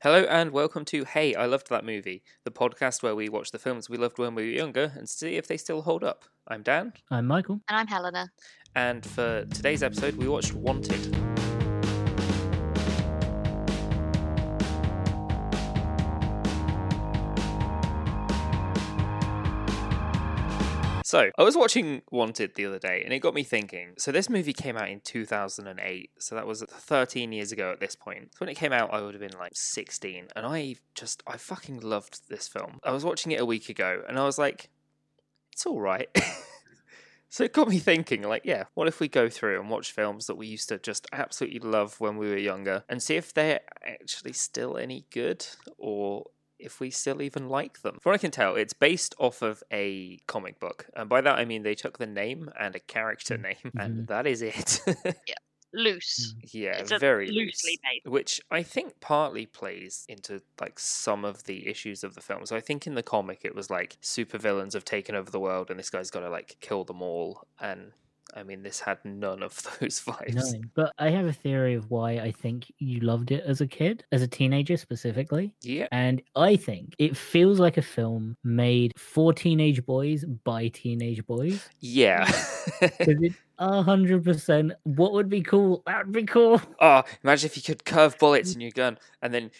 Hello and welcome to Hey, I Loved That Movie, the podcast where we watch the films we loved when we were younger and see if they still hold up. I'm Dan, I'm Michael. And I'm Helena. and for today's episode, we watched Wanted. So, I was watching Wanted the other day and it got me thinking. So, this movie came out in 2008. So, that was 13 years ago at this point. When it came out, I would have been like 16. And I just, I fucking loved this film. I was watching it a week ago and I was like, it's all right. so, it got me thinking, like, yeah, what if we go through and watch films that we used to just absolutely love when we were younger and see if they're actually still any good or if we still even like them. From what I can tell, it's based off of a comic book. And by that I mean they took the name and a character mm. name, and mm-hmm. that is it. yeah Loose. Mm. yeah, It's very loosely loose. based. Which I think partly plays into like some of the issues of the film. So I think in the comic it was like supervillains have taken over the world and this guy's got to like kill them all. And I mean, this had none of those vibes. No, but I have a theory of why I think you loved it as a kid, as a teenager specifically. Yeah. And I think it feels like a film made for teenage boys by teenage boys. Yeah. A hundred percent what would be cool? That would be cool. Oh, imagine if you could curve bullets in your gun and then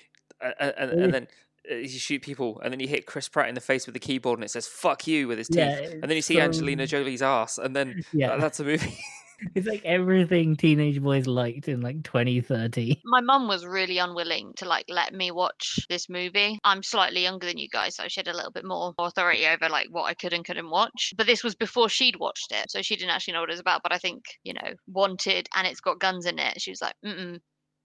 uh, uh, and, and then you shoot people and then you hit Chris Pratt in the face with the keyboard and it says "fuck you" with his teeth. Yeah, and then you see so- Angelina Jolie's ass, and then Yeah. that- that's a movie. It's like everything teenage boys liked in like 2030. My mum was really unwilling to like let me watch this movie. I'm slightly younger than you guys, so she had a little bit more authority over like what I could and couldn't watch. But this was before she'd watched it, so she didn't actually know what it was about. But I think you know, wanted and it's got guns in it. She was like, mm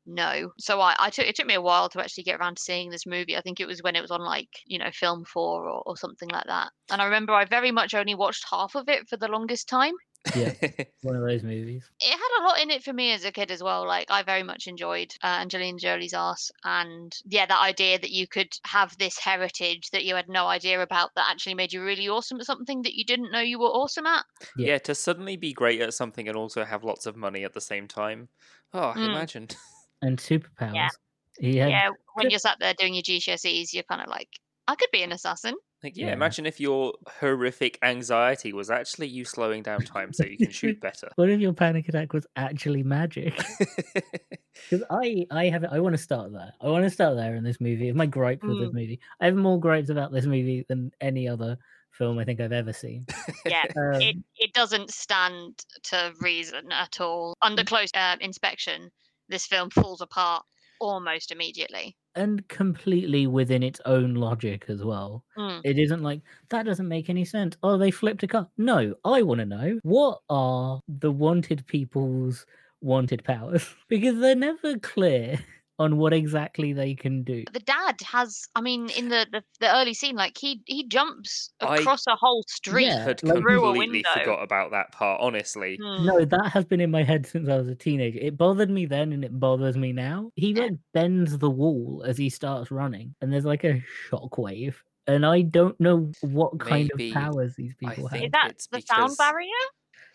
no. So I, I took it took me a while to actually get around to seeing this movie. I think it was when it was on like you know Film Four or, or something like that. And I remember I very much only watched half of it for the longest time. Yeah, one of those movies. it had a lot in it for me as a kid as well. Like I very much enjoyed uh, Angelina Jolie's ass, and yeah, that idea that you could have this heritage that you had no idea about that actually made you really awesome at something that you didn't know you were awesome at. Yeah. yeah, to suddenly be great at something and also have lots of money at the same time. Oh, Mm. imagine. And superpowers. Yeah. had Yeah, when you're sat there doing your GCSEs, you're kind of like, I could be an assassin. Like, yeah, Yeah. imagine if your horrific anxiety was actually you slowing down time so you can shoot better. What if your panic attack was actually magic? Because I, I have, I want to start there. I want to start there in this movie. It's my gripe with this Mm. movie. I have more gripes about this movie than any other film I think I've ever seen. Yeah. Um, It, it doesn't stand to reason at all. Under close uh, inspection, this film falls apart almost immediately. and completely within its own logic as well. Mm. It isn't like that doesn't make any sense. Oh, they flipped a car. No, I want to know what are the wanted people's wanted powers because they're never clear on what exactly they can do. the dad has i mean in the the, the early scene like he he jumps across a whole street Yeah, Had like- Through a completely window. forgot about that part, honestly. Hmm. No, that has been in my head since I was a teenager. It bothered me then and it bothers me now. He Yeah. like bends the wall as he starts running, and there's like a shockwave. And I don't know what kind Maybe- of powers these people have. think- that it's the sound barrier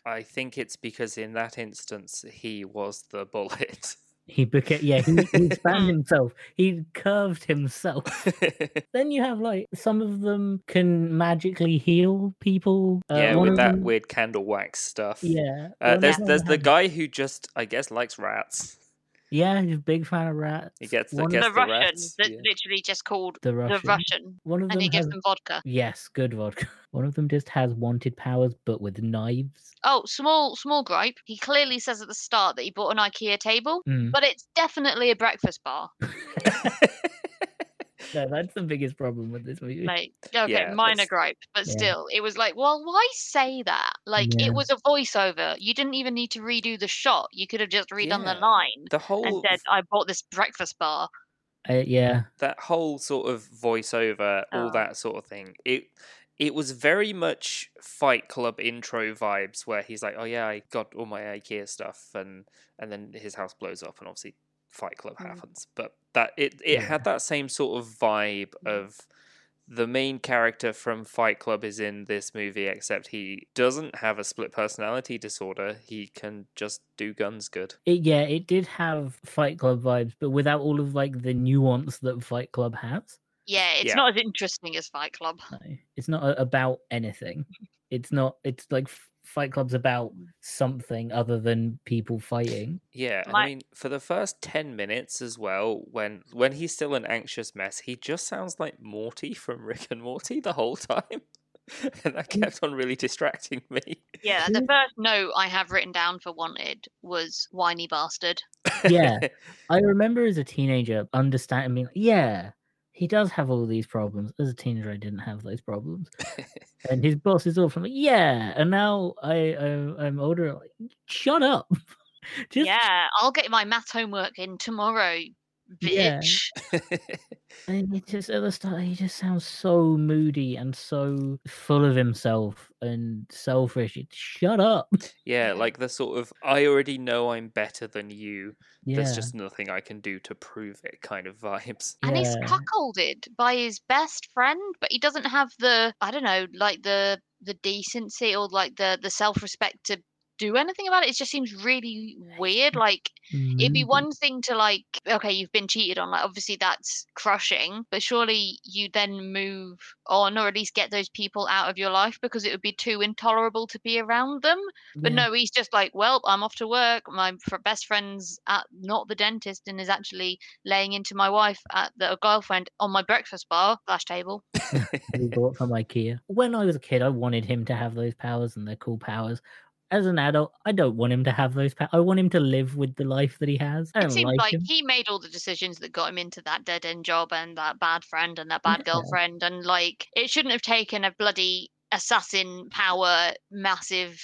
I think it's because in that instance he was the bullet. He became yeah, he, he Hmm. himself. He curved himself. then you have like some of them can magically heal people. Uh, yeah, with that them- weird candle wax stuff. Yeah. Uh, there's there's the guy who just I guess likes rats. Yeah, he's a big fan of rats. He gets the- one gets of the the russian rats, that's yeah. literally just called the Russian. the russian One of and them he gives them vodka yes, good vodka. One of them just has wanted powers, but with knives. oh small small gripe he clearly says at the start that he bought an ikea table Mm. but it's definitely a breakfast bar no, that's the biggest problem with this movie. like okay Yeah, minor that's- gripe but Yeah. still it was like well why say that like Yeah. it was a voiceover you didn't even need to redo the shot you could have just redone Yeah. the line the and whole said i bought this breakfast bar Uh, yeah, that whole sort of voiceover, all Oh. that sort of thing. It it was very much Fight Club intro vibes, where he's like, "Oh yeah, I got all my IKEA stuff," and and then his house blows up, and obviously Fight Club Mm. happens. But that it it Yeah. had that same sort of vibe Mm. of the main character from Fight Club is in this movie, except he doesn't have a split personality disorder. He can just do guns good. It, yeah, it did have Fight Club vibes, but without all of like the nuance that Fight Club has. Yeah, it's Yeah. not as interesting as Fight Club. No, it's not about anything. It's not. It's like F- Fight Club's about something other than people fighting. Yeah, My- I mean, for the first ten minutes as well, when when he's still an anxious mess, he just sounds like Morty from Rick and Morty the whole time, and that kept on really distracting me. Yeah, the first note I have written down for Wanted was whiny bastard. Yeah. I remember as a teenager understanding, being like, yeah, he does have all these problems. As a teenager, I didn't have those problems, and his boss is awful. Like, yeah, and now I, I I'm older. Like, shut up. Just yeah, I'll get my math homework in tomorrow, Yeah. And he just at the start, he just sounds so moody and so full of himself and selfish. It- Shut up. yeah, like the sort of I already know I'm better than you. Yeah, There's just nothing I can do to prove it kind of vibes. And he's Yeah. cuckolded by his best friend, but he doesn't have the I don't know, like the the decency or like the the self respect to do anything about it. It just seems really weird. Mm. Like it'd be mm. one thing to like, okay, you've been cheated on, like obviously that's crushing, but surely you then move on or at least get those people out of your life because it would be too intolerable to be around them. But Yeah. no, he's just like, well, I'm off to work. My best friend's at not the dentist and is actually laying into my wife at the girlfriend on my breakfast bar slash table. we bought from IKEA. When I was a kid, I wanted him to have those powers and they're cool powers. As an adult, I don't want him to have those powers. I want him to live with the life that he has. I It don't seems like, like him. he made all the decisions that got him into that dead end job and that bad friend and that bad Yeah. girlfriend. And like, it shouldn't have taken a bloody assassin power massive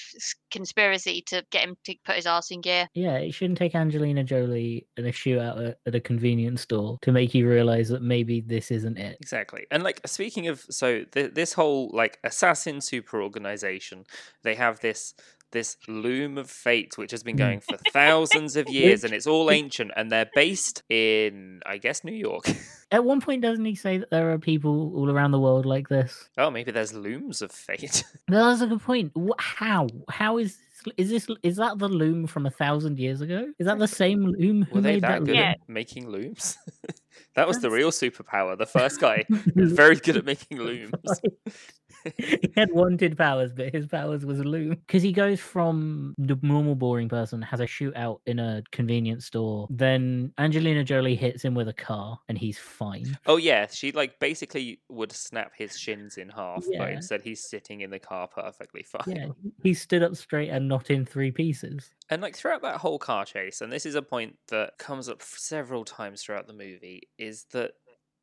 conspiracy to get him to put his arse in gear. Yeah, it shouldn't take Angelina Jolie and a shootout at, at a convenience store to make you realize that maybe this isn't it. Exactly. And like speaking of so th- this whole like assassin super organization, they have this this loom of fate which has been Mm. going for thousands of years and it's all ancient and they're based in I guess New York. At one point, doesn't he say that there are people all around the world like this? oh, maybe there's looms of fate. That's a good point. How? How is this, is this? Is that the loom from a thousand years ago? Is that the same loom? Who Were they made that that good loom? At making looms? that was the real superpower. The first guy very good at making looms. He had wanted powers, but his powers was a loom. Because he goes from the normal boring person, has a shootout in a convenience store. Then Angelina Jolie hits him with a car, and he's fine. Oh yeah, she like basically would snap his shins in half, but Yeah. instead he's sitting in the car perfectly fine. Yeah, he stood up straight and not in three pieces. And like throughout that whole car chase, and this is a point that comes up several times throughout the movie, is that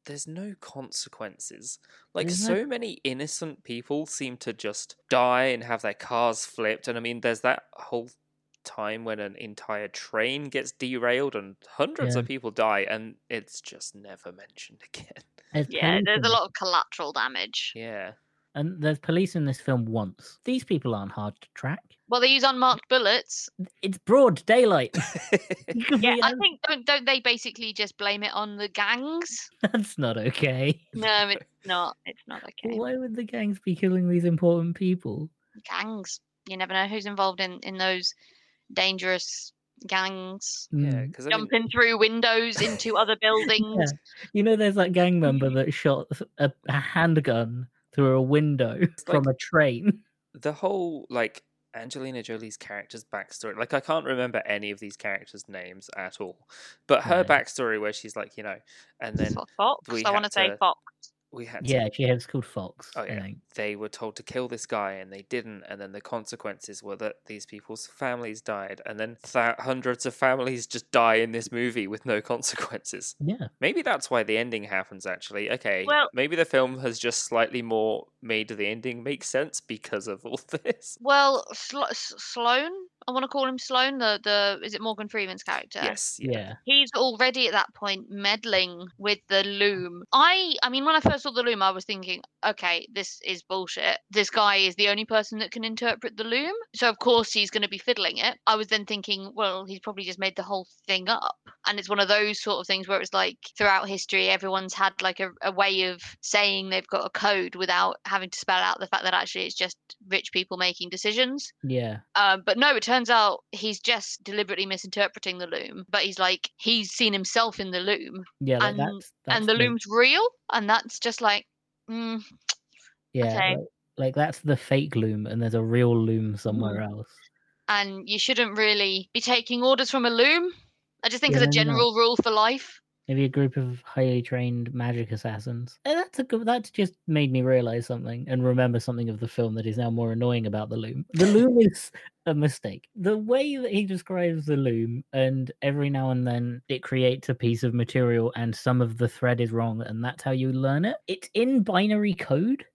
there's no consequences. Like There's no- so many innocent people seem to just die and have their cars flipped. And I mean, there's that whole time when an entire train gets derailed and hundreds of people die, and it's just never mentioned again. There's Yeah, police there's a lot of collateral damage. Yeah. and there's police in this film once. These people aren't hard to track. Well, they use unmarked bullets. It's broad daylight. Yeah, I think don't don't they basically just blame it on the gangs? that's not okay. No, it's not. It's not okay. Why would the gangs be killing these important people? Gangs. You never know who's involved in in those dangerous gangs. yeah, Mm. because I mean, Jumping through windows into other buildings. You know, there's that gang member that shot a, a handgun through a window from a train. the whole like Angelina Jolie's character's backstory. Like I can't remember any of these characters' names at all, but her No. backstory where she's like, you know, and then Fox. I want to say Fox. We had to Yeah, she has called Fox. Oh yeah, think. they were told to kill this guy and they didn't, and then the consequences were that these people's families died, and then th- hundreds of families just die in this movie with no consequences. Yeah. Maybe that's why the ending happens. Actually, okay. Well- maybe the film has just slightly more made the ending make sense because of all this. Well, Slo- S- Sloane, I want to call him Sloan. The the is it Morgan Freeman's character? yes. Yeah. Yeah. He's already at that point meddling with the loom. I I mean when I first saw the loom I was thinking, okay, this is bullshit. This guy is the only person that can interpret the loom. So of course he's going to be fiddling it. I was then thinking, well, he's probably just made the whole thing up. And it's one of those sort of things where it's like throughout history everyone's had like a, a way of saying they've got a code without having to spell out the fact that actually it's just rich people making decisions. Yeah. Um, but no, it turns out he's just deliberately misinterpreting the loom. But he's like he's seen himself in the loom, Yeah. Like And- that's, that's and the loom's real, and that's just like, mm, Yeah. okay. Like, like that's the fake loom, and there's a real loom somewhere Mm. else. and you shouldn't really be taking orders from a loom. I just think Yeah, as a no. general rule for life. Maybe a group of highly trained magic assassins. And that's a good. That's just made me realize something and remember something of the film that is now more annoying about the loom. The loom is a mistake. The way that he describes the loom, and every now and then it creates a piece of material, and some of the thread is wrong, and that's how you learn it. It's in binary code.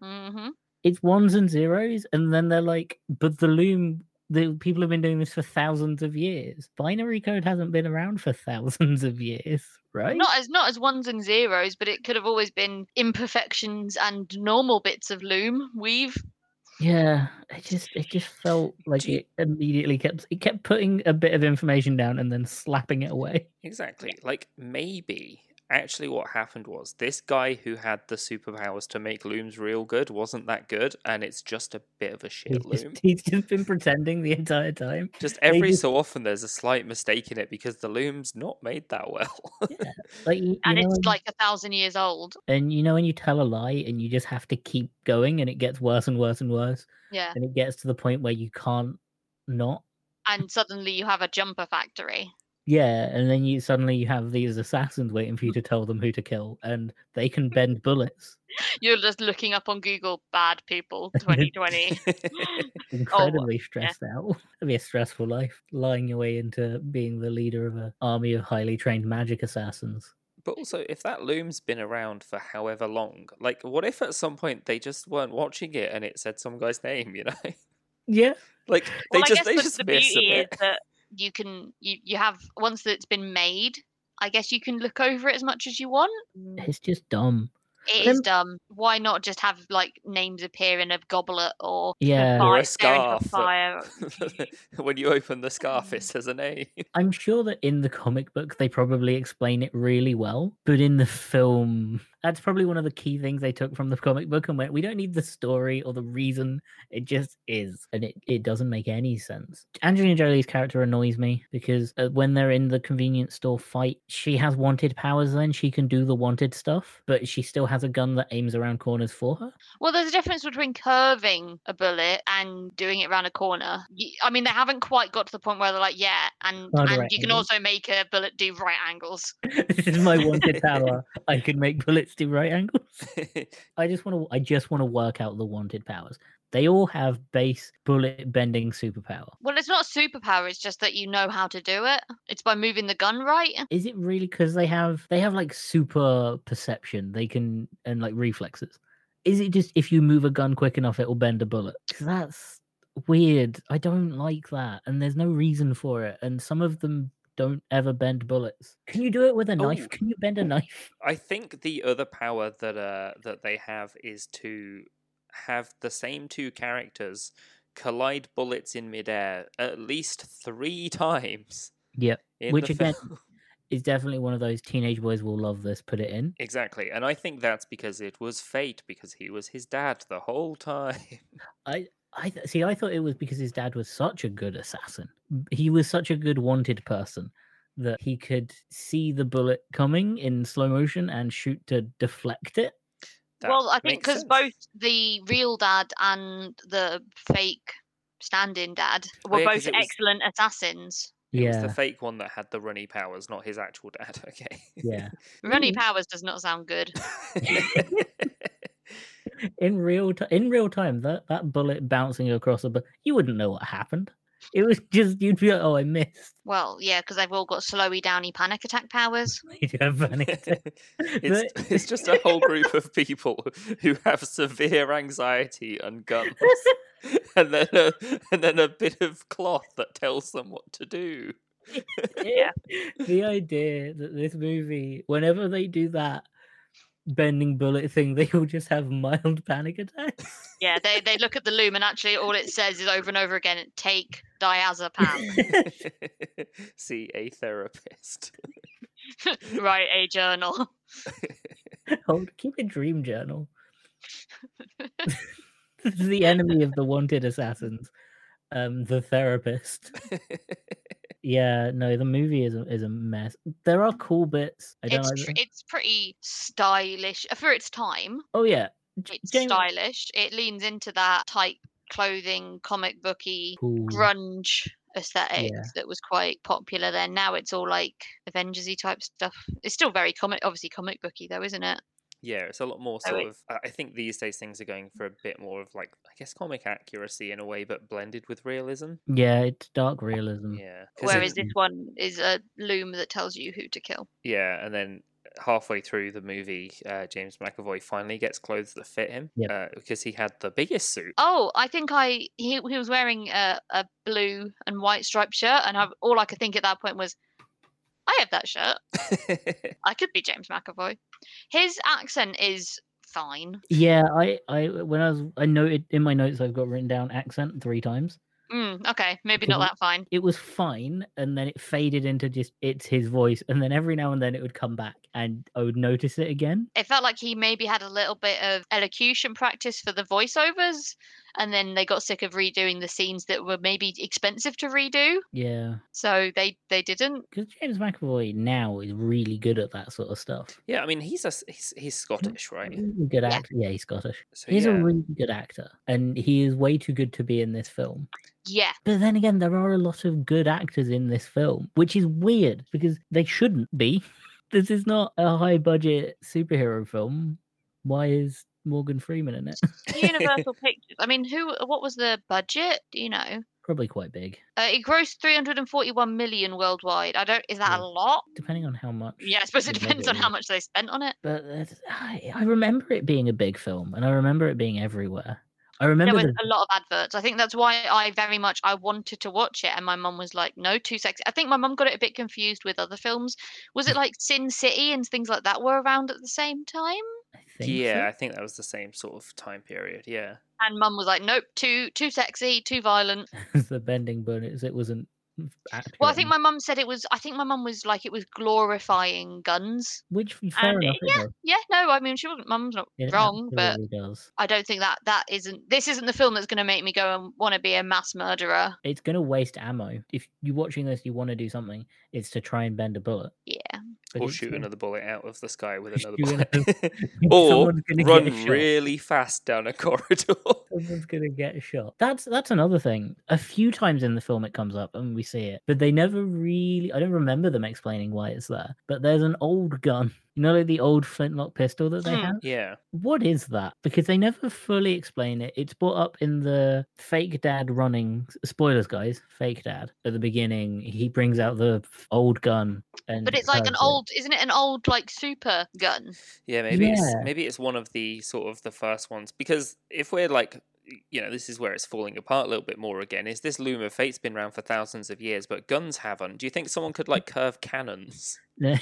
hmm It's ones and zeros, and then they're like, but the loom. The people have been doing this for thousands of years. Binary code hasn't been around for thousands of years, right? Not as not as ones and zeros, but it could have always been imperfections and normal bits of loom weave. Yeah, it just it just felt like you- it immediately kept it kept putting a bit of information down and then slapping it away. Exactly. Like maybe actually what happened was this guy who had the superpowers to make looms real good wasn't that good and it's just a bit of a shit He's loom. just, he's just been pretending the entire time. Just every just- so often there's a slight mistake in it because the loom's not made that well. Like you, you And know, it's when- like a thousand years old. and you know when you tell a lie and you just have to keep going and it gets worse and worse and worse Yeah. and it gets to the point where you can't not. And suddenly you have a jumper factory. Yeah, and then you suddenly you have these assassins waiting for you to tell them who to kill, and they can bend bullets. You're just looking up on Google bad people 2020. incredibly stressed out. It'd be a stressful life, lying your way into being the leader of an army of highly trained magic assassins. But also, if that loom's been around for however long, like, what if at some point they just weren't watching it and it said some guy's name, you know? Yeah, like, they well, just I they guess just the, the miss a bit. that you can you you have once that it's been made. I guess you can look over it as much as you want. it's just dumb. It is dumb. Why not just have like names appear in a goblet or Yeah. Or a fire, stare into scarf. fire? when you open the scarf, Mm. it says a name. I'm sure that in the comic book they probably explain it really well, but in the film, that's probably one of the key things they took from the comic book and went, we don't need the story or the reason. It just is, and it, it doesn't make any sense. Angelina Jolie's character annoys me because uh, when they're in the convenience store fight, she has wanted powers. Then she can do the wanted stuff, but she still has a gun that aims around corners for her. Well, there's a difference between curving a bullet and doing it around a corner. I mean, they haven't quite got to the point where they're like, yeah, and Oh, and right you can angles. also make a bullet do right angles. this is my wanted power. I can make bullets do right angles. I just want to. I just want to work out the wanted powers. They all have base bullet bending superpower. Well, it's not a superpower. It's just that you know how to do it. It's by moving the gun right. Is it really because they have they have like super perception? They can and like reflexes. Is it just if you move a gun quick enough, it will bend a bullet? 'Cause that's weird. I don't like that, and there's no reason for it. And some of them don't ever bend bullets. Can you do it with a knife? Oh. Can you bend a knife? I think the other power that uh that they have is to have the same two characters collide bullets in midair at least three times. Yep. Which again- film. It's definitely one of those teenage boys will love this. Put it in. Exactly, and I think that's because it was fate because he was his dad the whole time. I I th- see. I thought it was because his dad was such a good assassin. He was such a good wanted person that he could see the bullet coming in slow motion and shoot to deflect it. That well, I think because both the real dad and the fake stand-in dad oh, were Oh, yeah, 'cause both it was- excellent assassins. it was the fake one that had the runny powers, not his actual dad. Okay. yeah. Runny. Powers does not sound good. In real time, in real time, that that bullet bouncing across the, bu- you wouldn't know what happened. It was just you'd be like, oh, I missed. Well, yeah, because they've all got slowy downy panic attack powers. You have panic attack. it's, But- it's just a whole group of people who have severe anxiety and guns, and then a, and then a bit of cloth that tells them what to do. Yeah. the idea that this movie, whenever they do that bending bullet thing, they all just have mild panic attacks. Yeah, they, they look at the loom and actually all it says is over and over again take diazepam. See a therapist. Write a journal. Hold, keep a dream journal. the enemy of the wanted assassins, um, the therapist. Yeah, no, the movie is a, is a mess. There are cool bits. I don't It's like. tr- it's pretty stylish uh, for its time. Oh yeah, It's James- stylish. It leans into that tight clothing, comic booky, cool. grunge aesthetic Yeah. that was quite popular then. Now it's all like Avengersy type stuff. It's still very comic, obviously comic booky though, isn't it? Yeah, it's a lot more sort it- of. I I think these days things are going for a bit more of like, I guess, comic accuracy in a way, but blended with realism. Yeah, it's dark realism. Yeah. Whereas it- this one is a loom that tells you who to kill. yeah, and then halfway through the movie, uh, James McAvoy finally gets clothes that fit him Yep. uh, because he had the biggest suit. Oh, I think I he he was wearing a, a blue and white striped shirt, and I, all I could think at that point was, I have that shirt. I could be James McAvoy. His accent is fine. Yeah, I, I when I was I noted in my notes I've got written down accent three times. Mm, okay, maybe not that fine. It was fine, and then it faded into just it's his voice, and then every now and then it would come back, and I would notice it again. It felt like he maybe had a little bit of elocution practice for the voiceovers, and then they got sick of redoing the scenes that were maybe expensive to redo, Yeah, so they they didn't. because James McAvoy now is really good at that sort of stuff. yeah, I mean, he's a he's, he's Scottish, right? Really good Yeah. actor. Yeah, he's Scottish. So He's yeah, a really good actor, and he is way too good to be in this film. Yeah, But then again, there are a lot of good actors in this film, which is weird because they shouldn't be. This is not a high budget superhero film. Why is Morgan Freeman in it? Universal Pictures. I mean, who? What was the budget? Do you know? Probably quite big, Uh, it grossed 341 million worldwide. I don't. Is that Yeah. a lot? depending on how much. Yeah, I suppose it depends on how much they spent on it. But I, I remember it being a big film, and I remember it being everywhere. I remember There was the, a lot of adverts. I think that's why I very much I wanted to watch it, and my mum was like, "No, too sexy." I think my mum got it a bit confused with other films. Was it like Sin City and things like that were around at the same time? I think yeah, so. I think that was the same sort of time period. Yeah, And mum was like, "Nope, too too sexy, too violent." the bending bullets. It wasn't. Accurate Well, I think my mum said it was. I think my mum was like, it was glorifying guns. which fair and enough. it- it. Yeah, no, I mean, she wasn't. Mum's not It wrong, but does. I don't think that that isn't. This isn't the film that's going to make me go and want to be a mass murderer. It's going to waste ammo. If you're watching this, you want to do something. It's to try and bend a bullet. Yeah. Or shoot another bullet out of the sky with another bullet, or Someone's gonna get run really fast down a corridor. Someone's gonna get shot. That's that's another thing. A few times in the film it comes up and we see it, but they never really. I don't remember them explaining why it's there. But there's an old gun. You know, like the old flintlock pistol that they Hmm. have. yeah, What is that? Because they never fully explain it. It's brought up in the fake dad running spoilers, guys. Fake dad at the beginning. He brings out the old gun, and But it's like an it. old, isn't it? An old like super gun. yeah. Maybe it's Yeah. maybe it's one of the sort of the first ones because if we're like. You know, this is where it's falling apart a little bit more again. Is this Loom of Fate's been around for thousands of years, but guns haven't? Do you think someone could like curve cannons? Arrow.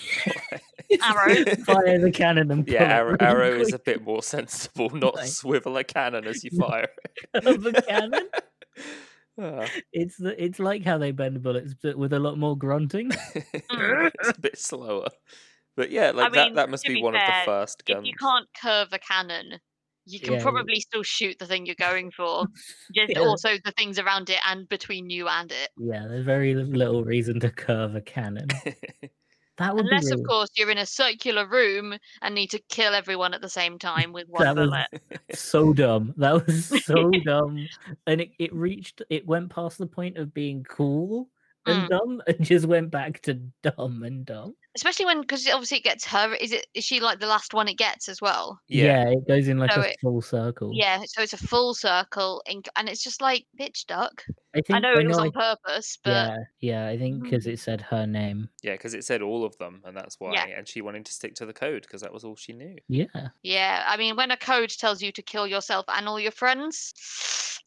Fire the cannon and Yeah, arrow, arrow is a bit more sensible, not Right. swivel a cannon as you fire. Curve a cannon. Ah, It's the it's like how they bend bullets, but with a lot more grunting. It's a bit slower. But yeah, like mean, that, that must be be one of the first If guns. you can't curve a cannon, you can Yeah. probably still shoot the thing you're going for. Just Yeah. also the things around it and between you and it. Yeah, there's very little reason to curve a cannon. That would Unless, be of course, you're in a circular room and need to kill everyone at the same time with one That was- bullet. so dumb. That was so dumb, and it, it reached it went past the point of being cool and Mm. dumb, and just went back to dumb and dumb. Especially when, because obviously it gets her. Is it? Is she like the last one it gets as well? yeah. it goes in like So a it- full circle. Yeah. So it's a full circle, in, and it's just like bitch duck. I think I know it was I- on purpose, but yeah, yeah. I think because Mm. it said her name. Yeah, because it said all of them, and that's why. Yeah. And she wanted to stick to the code because that was all she knew. Yeah, Yeah, I mean, when a code tells you to kill yourself and all your friends,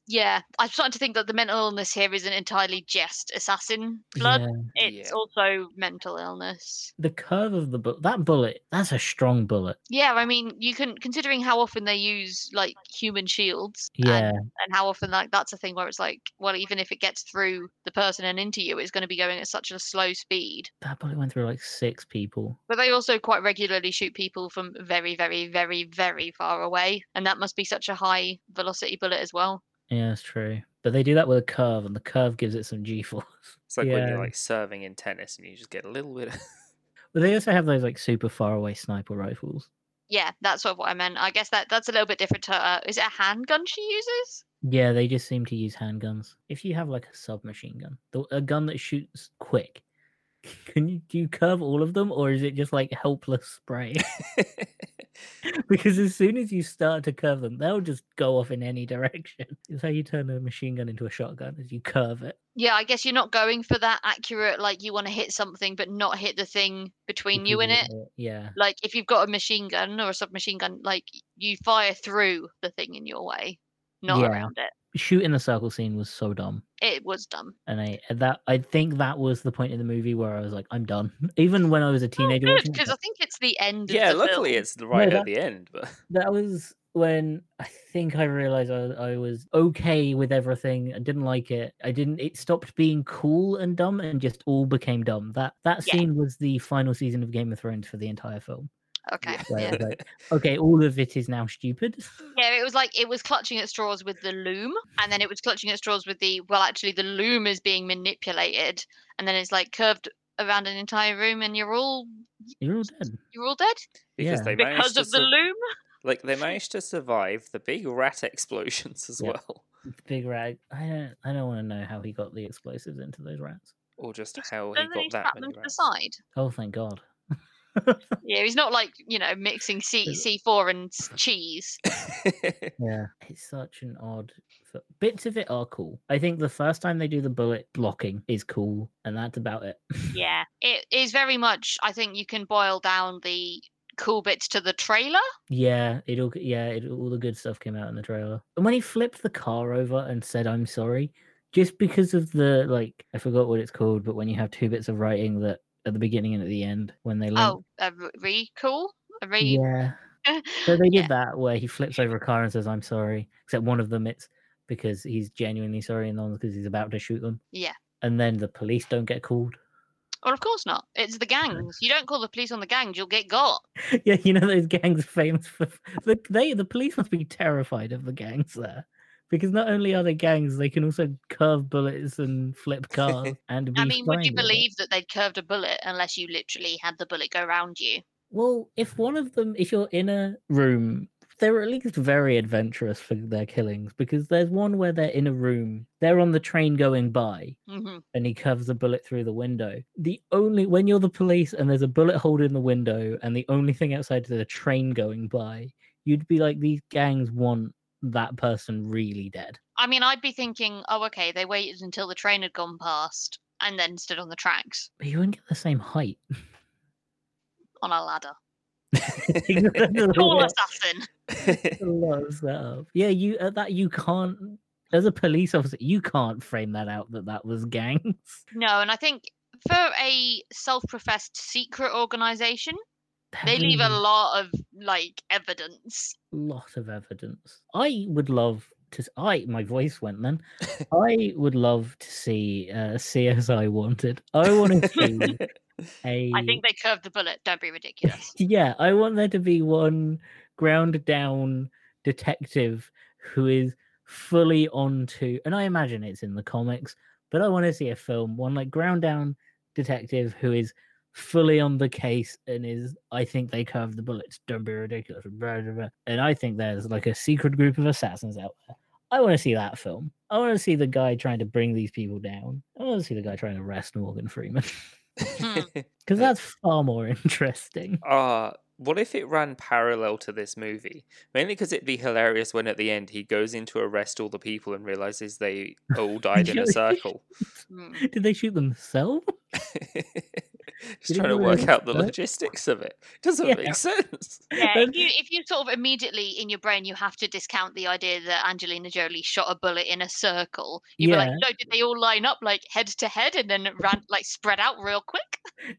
yeah, I'm starting to think that the mental illness here isn't entirely just assassin blood. yeah. It's also mental illness. The curve of the bullet. That bullet. That's a strong bullet. Yeah, I mean, you can considering how often they use like human shields, Yeah, and, and how often like that's a thing where it's like, well, even if it gets through the person and into you, it's going to be going at such a slow speed. that bullet went through like six people. But they also quite regularly shoot people from very, very, very, very far away, and that must be such a high velocity bullet as well. Yeah, that's true. But they do that with a curve, and the curve gives it some G-force. It's like when you're like serving in tennis and you just get a little bit. But they also have those like super far away sniper rifles. Yeah, that's sort of what I meant. I guess that that's a little bit different to. Uh, is it a handgun she uses? Yeah, they just seem to use handguns. If you have like a submachine gun, the, a gun that shoots quick, can you do you curve all of them, or is it just like helpless spray? because as soon as you start to curve them, they'll just go off in any direction. It's how you turn a machine gun into a shotgun, as you curve it. Yeah, I guess you're not going for that accurate. Like you want to hit something, but not hit the thing between you and it. Yeah. Like if you've got a machine gun or a submachine gun, like you fire through the thing in your way, not Yeah. around it. Shooting the circle scene was so dumb. It was dumb. And I that I think that was the point in the movie where I was like, I'm done. Even when I was a oh, teenager watching it, because I think it's the end. yeah, of the luckily film. it's the right that- at the end, but that was when I think I realized I, I was okay with everything. I didn't like it. I didn't. It stopped being cool and dumb and just all became dumb. That that Yeah. scene was the final season of Game of Thrones for the entire film. Okay. yeah. Where Yeah. like, okay, all of it is now stupid. Yeah, it was like it was clutching at straws with the loom, and then it was clutching at straws with the well, actually, the loom is being manipulated, and then it's like curved around an entire room, and you're all You're all dead. you're all dead because Yeah. they because managed to of the sur- loom. like they managed to survive the big rat explosions as Yeah. well, Big rag. I don't. I don't want to know how he got the explosives into those rats. or just Just- how he And he got that strapped many to the rats. side. Oh, thank God. Yeah, he's not like you know mixing C C four and cheese. Yeah, it's such an odd. Bits of it are cool. I think the first time they do the bullet blocking is cool, and that's about it. Yeah, it is very much. I think you can boil down the cool bits to the trailer. Yeah, it all yeah, it, all the good stuff came out in the trailer. And when he flipped the car over and said "I'm sorry," just because of the like, I forgot what it's called, but when you have two bits of writing that at the beginning and at the end when they link. Oh, a re- re cool, a re. yeah. So they did Yeah. that where he flips over a car and says "I'm sorry," except one of them it's because he's genuinely sorry, and the one's because he's about to shoot them. Yeah. And then the police don't get called. Well, of course not. It's the gangs. You don't call the police on the gangs, you'll get got. yeah, you know those gangs are famous for the they the police must be terrified of the gangs there. Because not only are they gangs, they can also curve bullets and flip cars and be I mean, would you fine with it. believe that they'd curved a bullet unless you literally had the bullet go round you? Well, if one of them, if you're in a room, they're at least very adventurous for their killings. Because there's one where they're in a room, they're on the train going by, hmm and he curves a bullet through the window. The only when you're the police and there's a bullet hole in the window, and the only thing outside is a train going by, you'd be like, these gangs want that person really dead. I mean, I'd be thinking, oh, okay, they waited until the train had gone past and then stood on the tracks But you wouldn't get the same height. on a ladder. Tall Tall assassin. lot of setup. Yeah, you uh, that you can't. As a police officer, you can't frame that out that that was gangs. No, and I think for a self-professed secret organization, they leave a lot of like evidence. lot of evidence. I would love to. I my voice went then. I would love to see uh, CSI Wanted. I want to see a. I think they curved the bullet. Don't be ridiculous. yeah, I want there to be one ground down detective who is fully onto, and I imagine it's in the comics, but I want to see a film, one like ground down detective who is fully on the case and is, I think they curved the bullets. Don't be ridiculous. blah, blah, blah. And I think there's like a secret group of assassins out there. I want to see that film. I want to see the guy trying to bring these people down. I want to see the guy trying to arrest Morgan Freeman Hmm. because that's far more interesting. Ah, what if it ran parallel to this movie? Mainly because it'd be hilarious when at the end he goes in to arrest all the people and realizes they all died in a circle. Did they shoot themselves? Just trying to work out the first? logistics of it. Doesn't Yeah. make sense. Yeah, if you if you sort of immediately in your brain you have to discount the idea that Angelina Jolie shot a bullet in a circle. You'd be like, no, did they all line up like head to head and then ran like spread out real quick?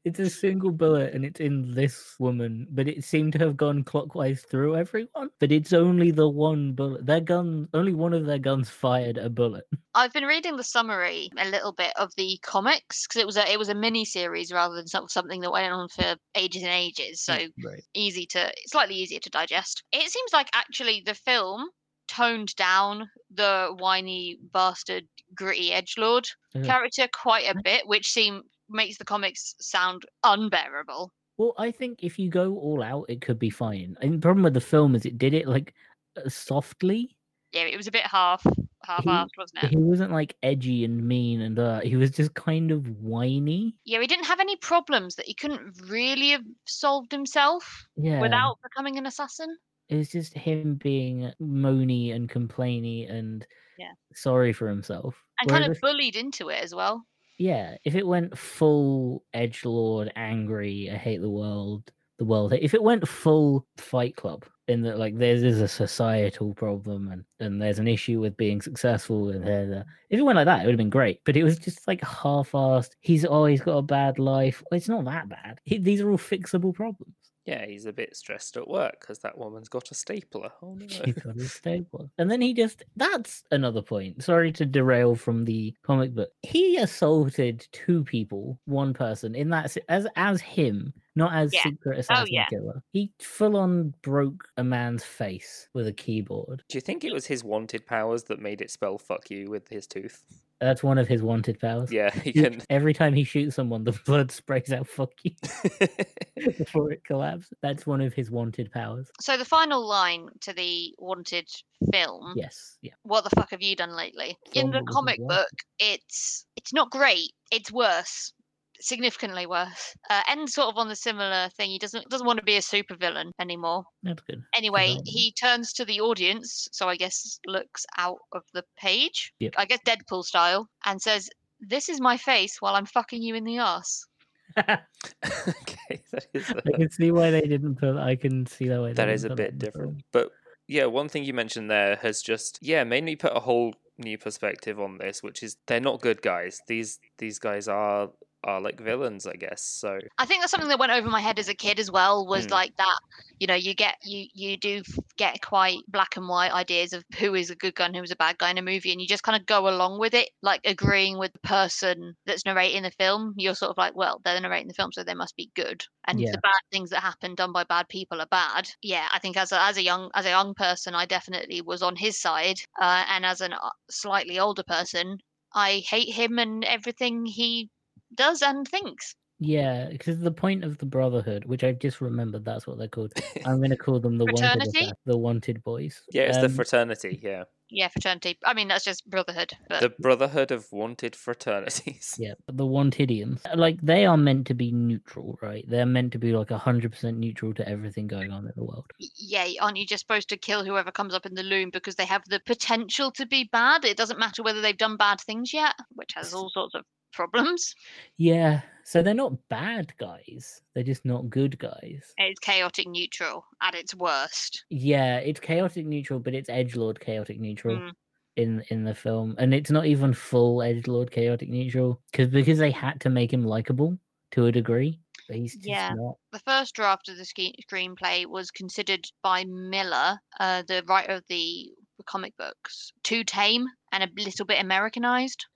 It's a single bullet and it's in this woman, but it seemed to have gone clockwise through everyone. But it's only the one bullet. Their gun, only one of their guns fired a bullet. I've been reading the summary a little bit of the comics because it was a it was a mini series rather than some- something that went on for ages and ages. Mm, so right. easy to slightly easier to digest. It seems like actually the film toned down the whiny bastard gritty edge lord Yeah. character quite a mm-hmm. bit, which seem makes the comics sound unbearable. Well, I think if you go all out, it could be fine. And the problem with the film is it did it like uh, softly. Yeah, it was a bit half half-assed, wasn't it? He wasn't like edgy and mean, and uh, he was just kind of whiny. Yeah, he didn't have any problems that he couldn't really have solved himself Yeah. without becoming an assassin. it was just him being moany and complainy and Yeah. sorry for himself. And kind of bullied into it as well. Yeah, if it went full edge lord, angry, I hate the world, the world. If it went full Fight Club, in that like there's is a societal problem and and there's an issue with being successful and there's a- if it went like that, it would have been great. But it was just like half-assed. He's oh, always got a bad life. Well, it's not that bad. He, these are all fixable problems. Yeah, he's a bit stressed at work because that woman's got a stapler. Oh no. He's got his stapler. And then he just that's another point. Sorry to derail from the comic book. He assaulted two people, one person in that as as him, not as Yeah. secret assassin oh, yeah. killer. He full on broke a man's face with a keyboard. Do you think it was his wanted powers that made it spell "fuck you" with his tooth? That's one of his wanted powers. Yeah, he He- can. Every time he shoots someone, the blood sprays out "fuck you" before it collapses. That's one of his wanted powers. So the final line to the wanted film Yes, yeah. what the fuck have you done lately? In the comic book, it's it's not great. It's worse, significantly worse. Uh, ends sort of on the similar thing. He doesn't doesn't want to be a supervillain anymore. That's good. Anyway, development. he turns to the audience, so I guess looks out of the page. Yep. I guess Deadpool style, and says, "This is my face while I'm fucking you in the ass." okay, that is I can see why they didn't put. I can see that way. they that didn't is a bit different. film. But yeah, one thing you mentioned there has just yeah made me put a whole new perspective on this, which is they're not good guys. These these guys are are like villains, I guess. So I think that's something that went over my head as a kid as well. Was Mm. like that, you know, you get you you do get quite black and white ideas of who is a good guy and who is a bad guy in a movie, and you just kind of go along with it, like agreeing with the person that's narrating the film. You're sort of like, well, they're narrating the film, so they must be good, and Yeah. the bad things that happen done by bad people are bad. Yeah, I think as a, as a young as a young person, I definitely was on his side, uh, and as a slightly older person, I hate him and everything he does and thinks. Yeah, because the point of the Brotherhood, which I've just remembered, that's what they're called. I'm going to call them the wanted, Fraternity? Assa- the wanted boys. yeah, it's the Um, fraternity. Yeah, Yeah, fraternity. I mean, that's just brotherhood. But the Brotherhood of Wanted Fraternities. Yeah, but the Wantidians, like they are meant to be neutral, right? They're meant to be like hundred percent neutral to everything going on in the world. yeah, aren't you just supposed to kill whoever comes up in the loom because they have the potential to be bad? It doesn't matter whether they've done bad things yet, which has all sorts of problems. Yeah, so they're not bad guys; they're just not good guys. It's chaotic neutral at its worst. Yeah, it's chaotic neutral, but it's edge lord chaotic neutral. Mm. in in the film, and it's not even full edge lord chaotic neutral because because they had to make him likable to a degree. But he's just Yeah. not. The first draft of the screenplay was considered by Millar, uh, the writer of the comic books, too tame and a little bit Americanized.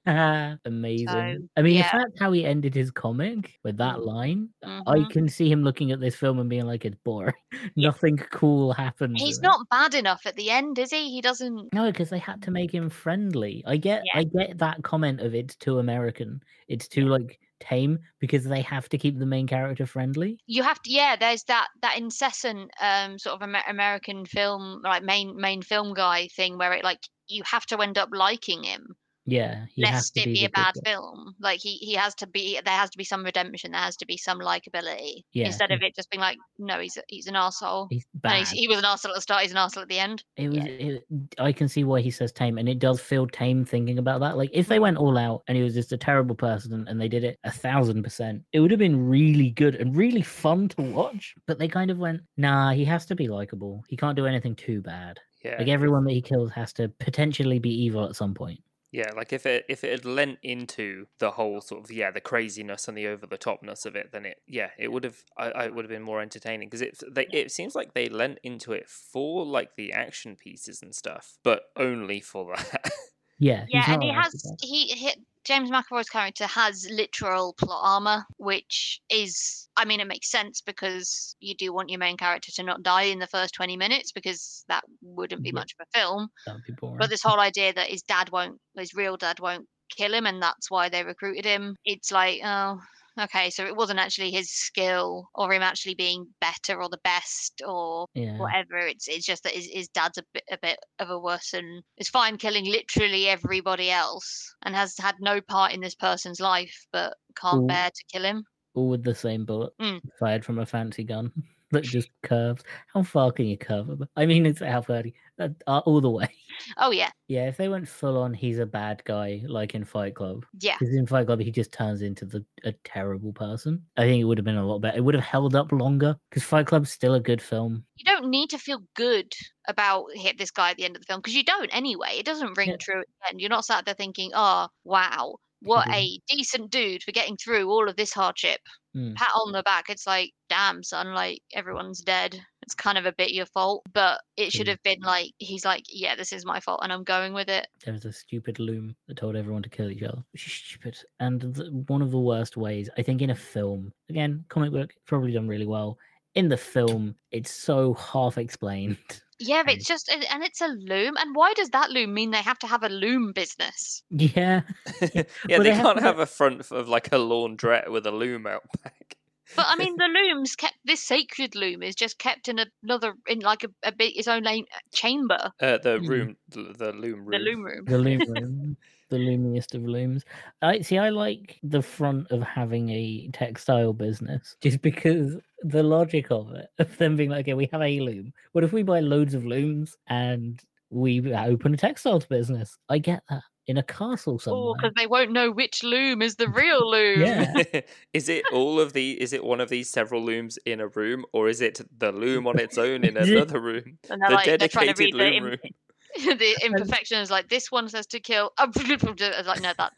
Amazing. So, I mean, if that's how he ended his comic with that Mhm. line, I Mhm. can see him looking at this film and being like, "It's boring. Nothing cool happens." He's in it." not bad enough at the end, is he? He doesn't. No, because they had to make him friendly. I get, Yeah. I get that comment of it's too American. It's too like tame because they have to keep the main character friendly. you have to yeah there's that that incessant um sort of Amer- american film like main main film guy thing where it like you have to end up liking him Yeah, he has lest to it be a bad guy. film. Like he he has to be there has to be some redemption. There has to be some likability Yeah, instead of it just being like, no, he's he's an asshole. He's bad. he's, he was an asshole at the start. He's an asshole at the end. It was. Yeah. It, I can see why he says tame, and it does feel tame thinking about that. Like if they went all out and he was just a terrible person, and they did it a thousand percent, it would have been really good and really fun to watch. But they kind of went, nah, he has to be likable. He can't do anything too bad. Yeah. Like everyone that he kills has to potentially be evil at some point. Yeah, like if it if it had lent into the whole sort of yeah the craziness and the over the topness of it, then it yeah it would have I, I would have been more entertaining because it they, it seems like they lent into it for like the action pieces and stuff, but only for that. Yeah, Yeah, and he has that. he hit James McAvoy's character has literal plot armor, which is I mean it makes sense because you do want your main character to not die in the first twenty minutes because that wouldn't be Yeah. much of a film. That would be boring. But this whole idea that his dad won't, his real dad won't kill him, and that's why they recruited him. It's like, oh, okay, so it wasn't actually his skill or him actually being better or the best or yeah, whatever. It's it's just that his, his dad's a bit a bit of a worse and is fine killing literally everybody else and has had no part in this person's life, but can't Ooh. bear to kill him. all with the same bullet Mm. fired from a fancy gun that just curves. How far can you curve? I mean, it's how far? do you- Uh, uh, all the way. Oh yeah, Yeah, if they went full on, he's a bad guy, like in Fight Club. yeah. Because in Fight Club, he just turns into the a terrible person. I think it would have been a lot better. It would have held up longer. Because Fight Club's still a good film. you don't need to feel good about hit this guy at the end of the film because you don't anyway. It doesn't ring Yeah. true at the end. You're not sat there thinking, "Oh, wow, what Mhm. a decent dude for getting through all of this hardship." Mm. Pat on the back. It's like, "Damn, son, like everyone's dead. It's kind of a bit your fault." But it should have been like he's like, "Yeah, this is my fault, and I'm going with it." There was a stupid loom that told everyone to kill each other. Which is stupid. And one of the worst ways, I think, in a film, again, comic book, probably done really well. In the film, it's so half explained. Yeah, but it's just and and it's a loom. And why does that loom mean they have to have a loom business? Yeah. yeah, Well, they they can't to- have a front of like a laundrette with a loom out back. But I mean, the looms kept this sacred loom is just kept in another in like a, a bit its own lane, chamber, Uh, the Mm. room, the, the loom room. the loom room. the loom room, the loomiest of looms. I see. I like the front of having a textile business, just because the logic of it, of them being like, okay, we have a loom. What if we buy loads of looms and we open a textiles business? I get that in a castle somewhere. Oh, because they won't know which loom is the real loom. Yeah. is it all of the? Is it one of these several looms in a room, or is it the loom on its own in another room? And they're The like they're trying to dedicated read the, loom im- room. the imperfection is like this one says to kill. Oh, it's like no, that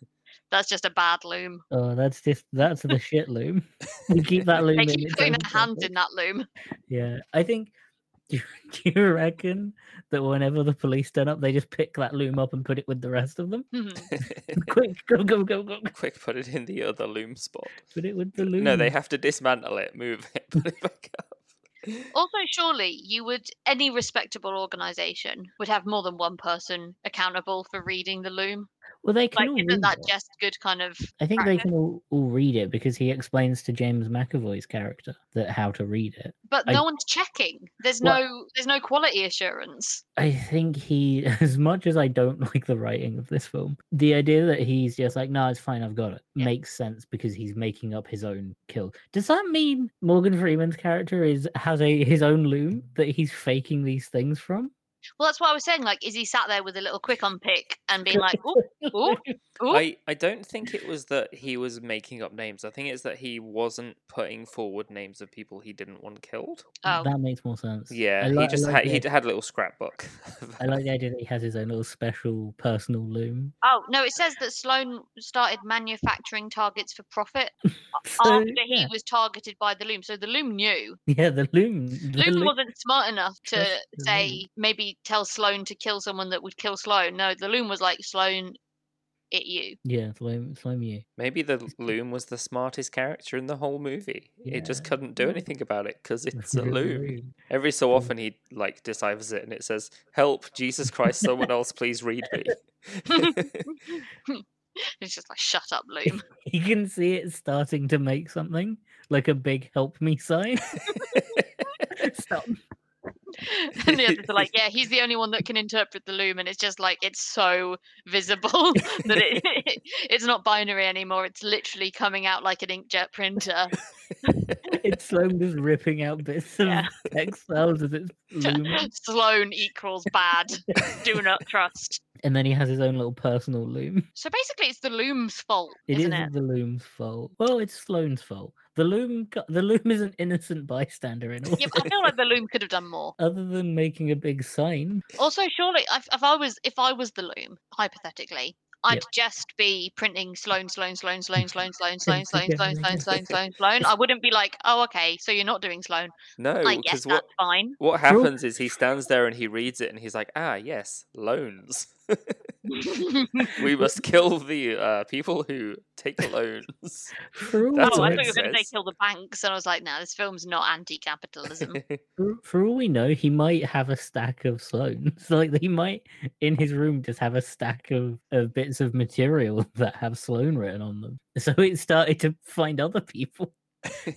that's just a bad loom. Oh, that's just that's the shit loom. We keep that loom. They keep its putting own their hands in that loom. Yeah, I think. Do you, do you reckon that whenever the police turn up, they just pick that loom up and put it with the rest of them? Mm-hmm. Quick, go, go, go, go! Quick, put it in the other loom spot. Put it with the loom. No, they have to dismantle it, move it, put it back up. Also, surely you would any respectable organization would have more than one person accountable for reading the loom. Well, they can Like, all isn't read that it. just good kind of? I think they can all, all read it because he explains to James McAvoy's character that how to read it. But I- no one's checking. There's Well- no there's no quality assurance. I think he, as much as I don't like the writing of this film, the idea that he's just like, no, it's fine, I've got it, Yeah. makes sense because he's making up his own kill. Does that mean Morgan Freeman's character is has a his own loom that he's faking these things from? Well, that's what I was saying. Like, is he sat there with a little quick on pick and being like, "Ooh, ooh, ooh"? I, I don't think it was that he was making up names. I think it's that he wasn't putting forward names of people he didn't want killed. Oh, That makes more sense. Yeah, I he just like had the- he had a little scrapbook. I like the idea that he has his own little special personal loom. oh no! It says that Sloan started manufacturing targets for profit So, after he yeah. was targeted by the loom. So the loom knew. yeah, the loom. The Loom loom- wasn't smart enough to say loom. Maybe tell Sloan to kill someone that would kill Sloan. No, the loom was like Sloan, it you. Yeah, Sloan, Sloan you. Maybe the loom was the smartest character in the whole movie. It just couldn't do anything about it because it's a loom. loom. Every so often he like deciphers it and it says, "Help, Jesus Christ! Someone else, please read me." It's just like shut up, loom. You can see it starting to make something like a big help me sign. Stop. and the others are like, yeah, he's the only one that can interpret the loom, and it's just like it's so visible that it, it's not binary anymore. It's literally coming out like an inkjet printer. it's Sloan just ripping out bits of Yeah. text files as it's looming. Sloan equals bad. Do not trust. And then he has his own little personal loom. So basically, it's the loom's fault, It isn't isn't it? the loom's fault. Well, it's Sloan's fault. The loom, the loom is an innocent bystander in all Yeah, but I feel like the loom could have done more. other than making a big sign. Also, surely, if, if I was if I was the loom, hypothetically, I'd Yep. just be printing Sloan, Sloan, Sloan, Sloan, Sloan, Sloan, Sloan, Sloan, again Sloan, and Sloan, again. Sloan, Sloan, Sloan. I wouldn't be like, oh, okay, so you're not doing Sloan. No, I guess because that's fine. what happens is he stands there and he reads it and he's like, ah, yes, loans. We must kill the uh, people who take loans. For all, That's oh, what I it thought you were going to say kill the banks, and I was like, no, this film's not anti-capitalism. for, for all we know, he might have a stack of Sloans. Like he might in his room just have a stack of, of bits of material that have Sloan written on them. So it started to find other people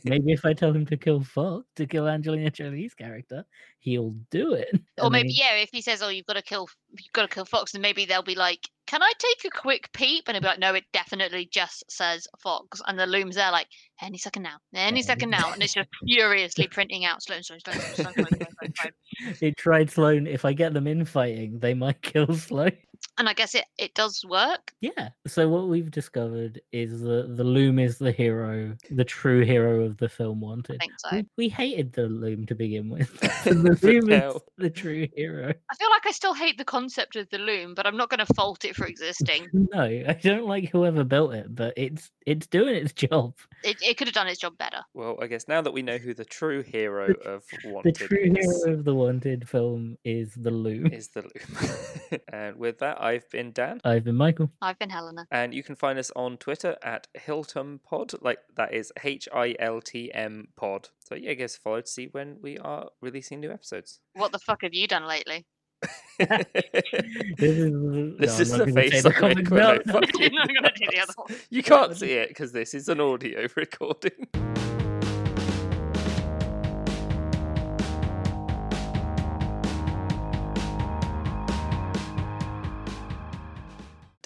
maybe if I tell him to kill Fox, to kill Angelina Jolie's character, he'll do it. Or and maybe yeah, if he says, "Oh, you've got to kill, you've got to kill Fox," then maybe they'll be like, "Can I take a quick peep?" And he'll be like, "No, it definitely just says Fox." And the loom's there, like any second now, any second now, and it's just furiously printing out Sloan, Sloan, Sloan, Sloan, Sloan, Sloan, Sloan, Sloan. It tried Sloan. If I get them in fighting, they might kill Sloan. And I guess it it does work. Yeah. So what we've discovered is that the Loom is the hero, the true hero of the film I Wanted. think so. We, we hated the Loom to begin with. the Loom is the true hero. I feel like I still hate the concept of the loom, but I'm not going to fault it for existing. No, I don't like whoever built it, but it's it's doing its job. It, it could have done its job better. Well, I guess now that we know who the true hero of Wanted, The true is, hero of the Wanted film is the Loom. is the loom. and with that, I've been Dan. I've been Michael. I've been Helena. And you can find us on Twitter at Hiltum Pod. Like that is H I L T M Pod. So yeah, give us a follow to see when we are releasing new episodes. What the fuck have you done lately? This is the, This no, is the gonna say face the I comic- no, no. fucking not gonna do the other one. You can't see it because this is an audio recording.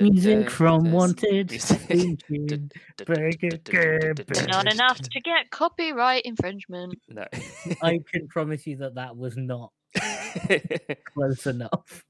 Music from Wanted. music. theme tune. Break it, good, Not enough to get copyright infringement. No. I can promise you that that was not close enough.